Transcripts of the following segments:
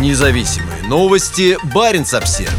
Независимые новости. Барин обсерва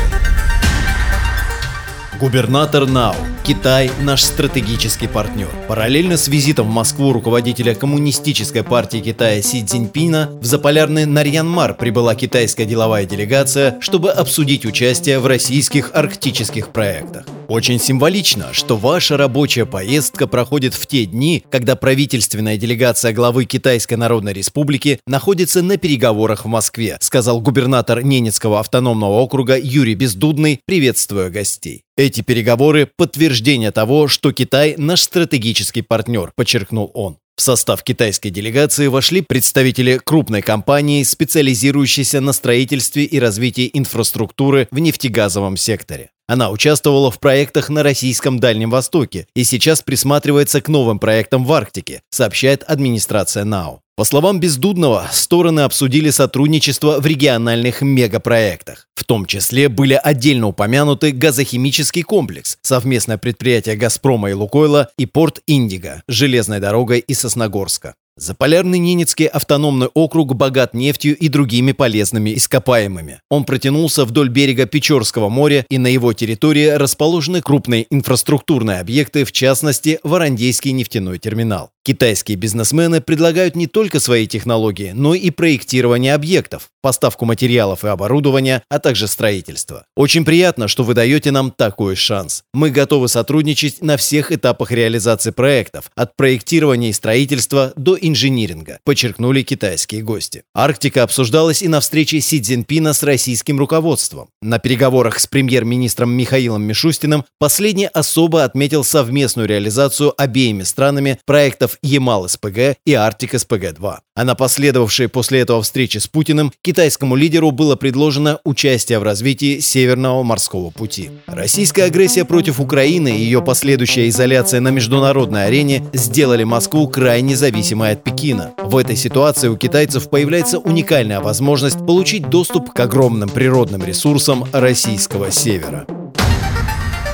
Губернатор Нау. Китай – наш стратегический партнер. Параллельно с визитом в Москву руководителя Коммунистической партии Китая Си Цзиньпина в заполярный Нарьянмар прибыла китайская деловая делегация, чтобы обсудить участие в российских арктических проектах. Очень символично, что ваша рабочая поездка проходит в те дни, когда правительственная делегация главы Китайской Народной Республики находится на переговорах в Москве, сказал губернатор Ненецкого автономного округа Юрий Бездудный, приветствуя гостей. Эти переговоры – подтверждение того, что Китай – наш стратегический партнер, подчеркнул он. В состав китайской делегации вошли представители крупной компании, специализирующейся на строительстве и развитии инфраструктуры в нефтегазовом секторе. Она участвовала в проектах на Российском Дальнем Востоке и сейчас присматривается к новым проектам в Арктике, сообщает администрация НАУ. По словам Бездудного, стороны обсудили сотрудничество в региональных мегапроектах. В том числе были отдельно упомянуты газохимический комплекс, совместное предприятие «Газпрома» и «Лукойла» и порт «Индиго» железной дорогой из Сосногорска. Заполярный Ненецкий автономный округ богат нефтью и другими полезными ископаемыми. Он протянулся вдоль берега Печорского моря, и на его территории расположены крупные инфраструктурные объекты, в частности, Варандейский нефтяной терминал. Китайские бизнесмены предлагают не только свои технологии, но и проектирование объектов, поставку материалов и оборудования, а также строительство. Очень приятно, что вы даете нам такой шанс. Мы готовы сотрудничать на всех этапах реализации проектов, от проектирования и строительства до инжиниринга, подчеркнули китайские гости. Арктика обсуждалась и на встрече Си Цзиньпина с российским руководством. На переговорах с премьер-министром Михаилом Мишустиным последний особо отметил совместную реализацию обеими странами проектов Ямал-СПГ и Арктик-СПГ-2. А на последовавшей после этого встрече с Путиным китайскому лидеру было предложено участие в развитии Северного морского пути. Российская агрессия против Украины и ее последующая изоляция на международной арене сделали Москву крайне зависимой от Пекина. В этой ситуации у китайцев появляется уникальная возможность получить доступ к огромным природным ресурсам российского севера.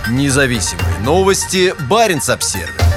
Независимые новости. Барин обсервис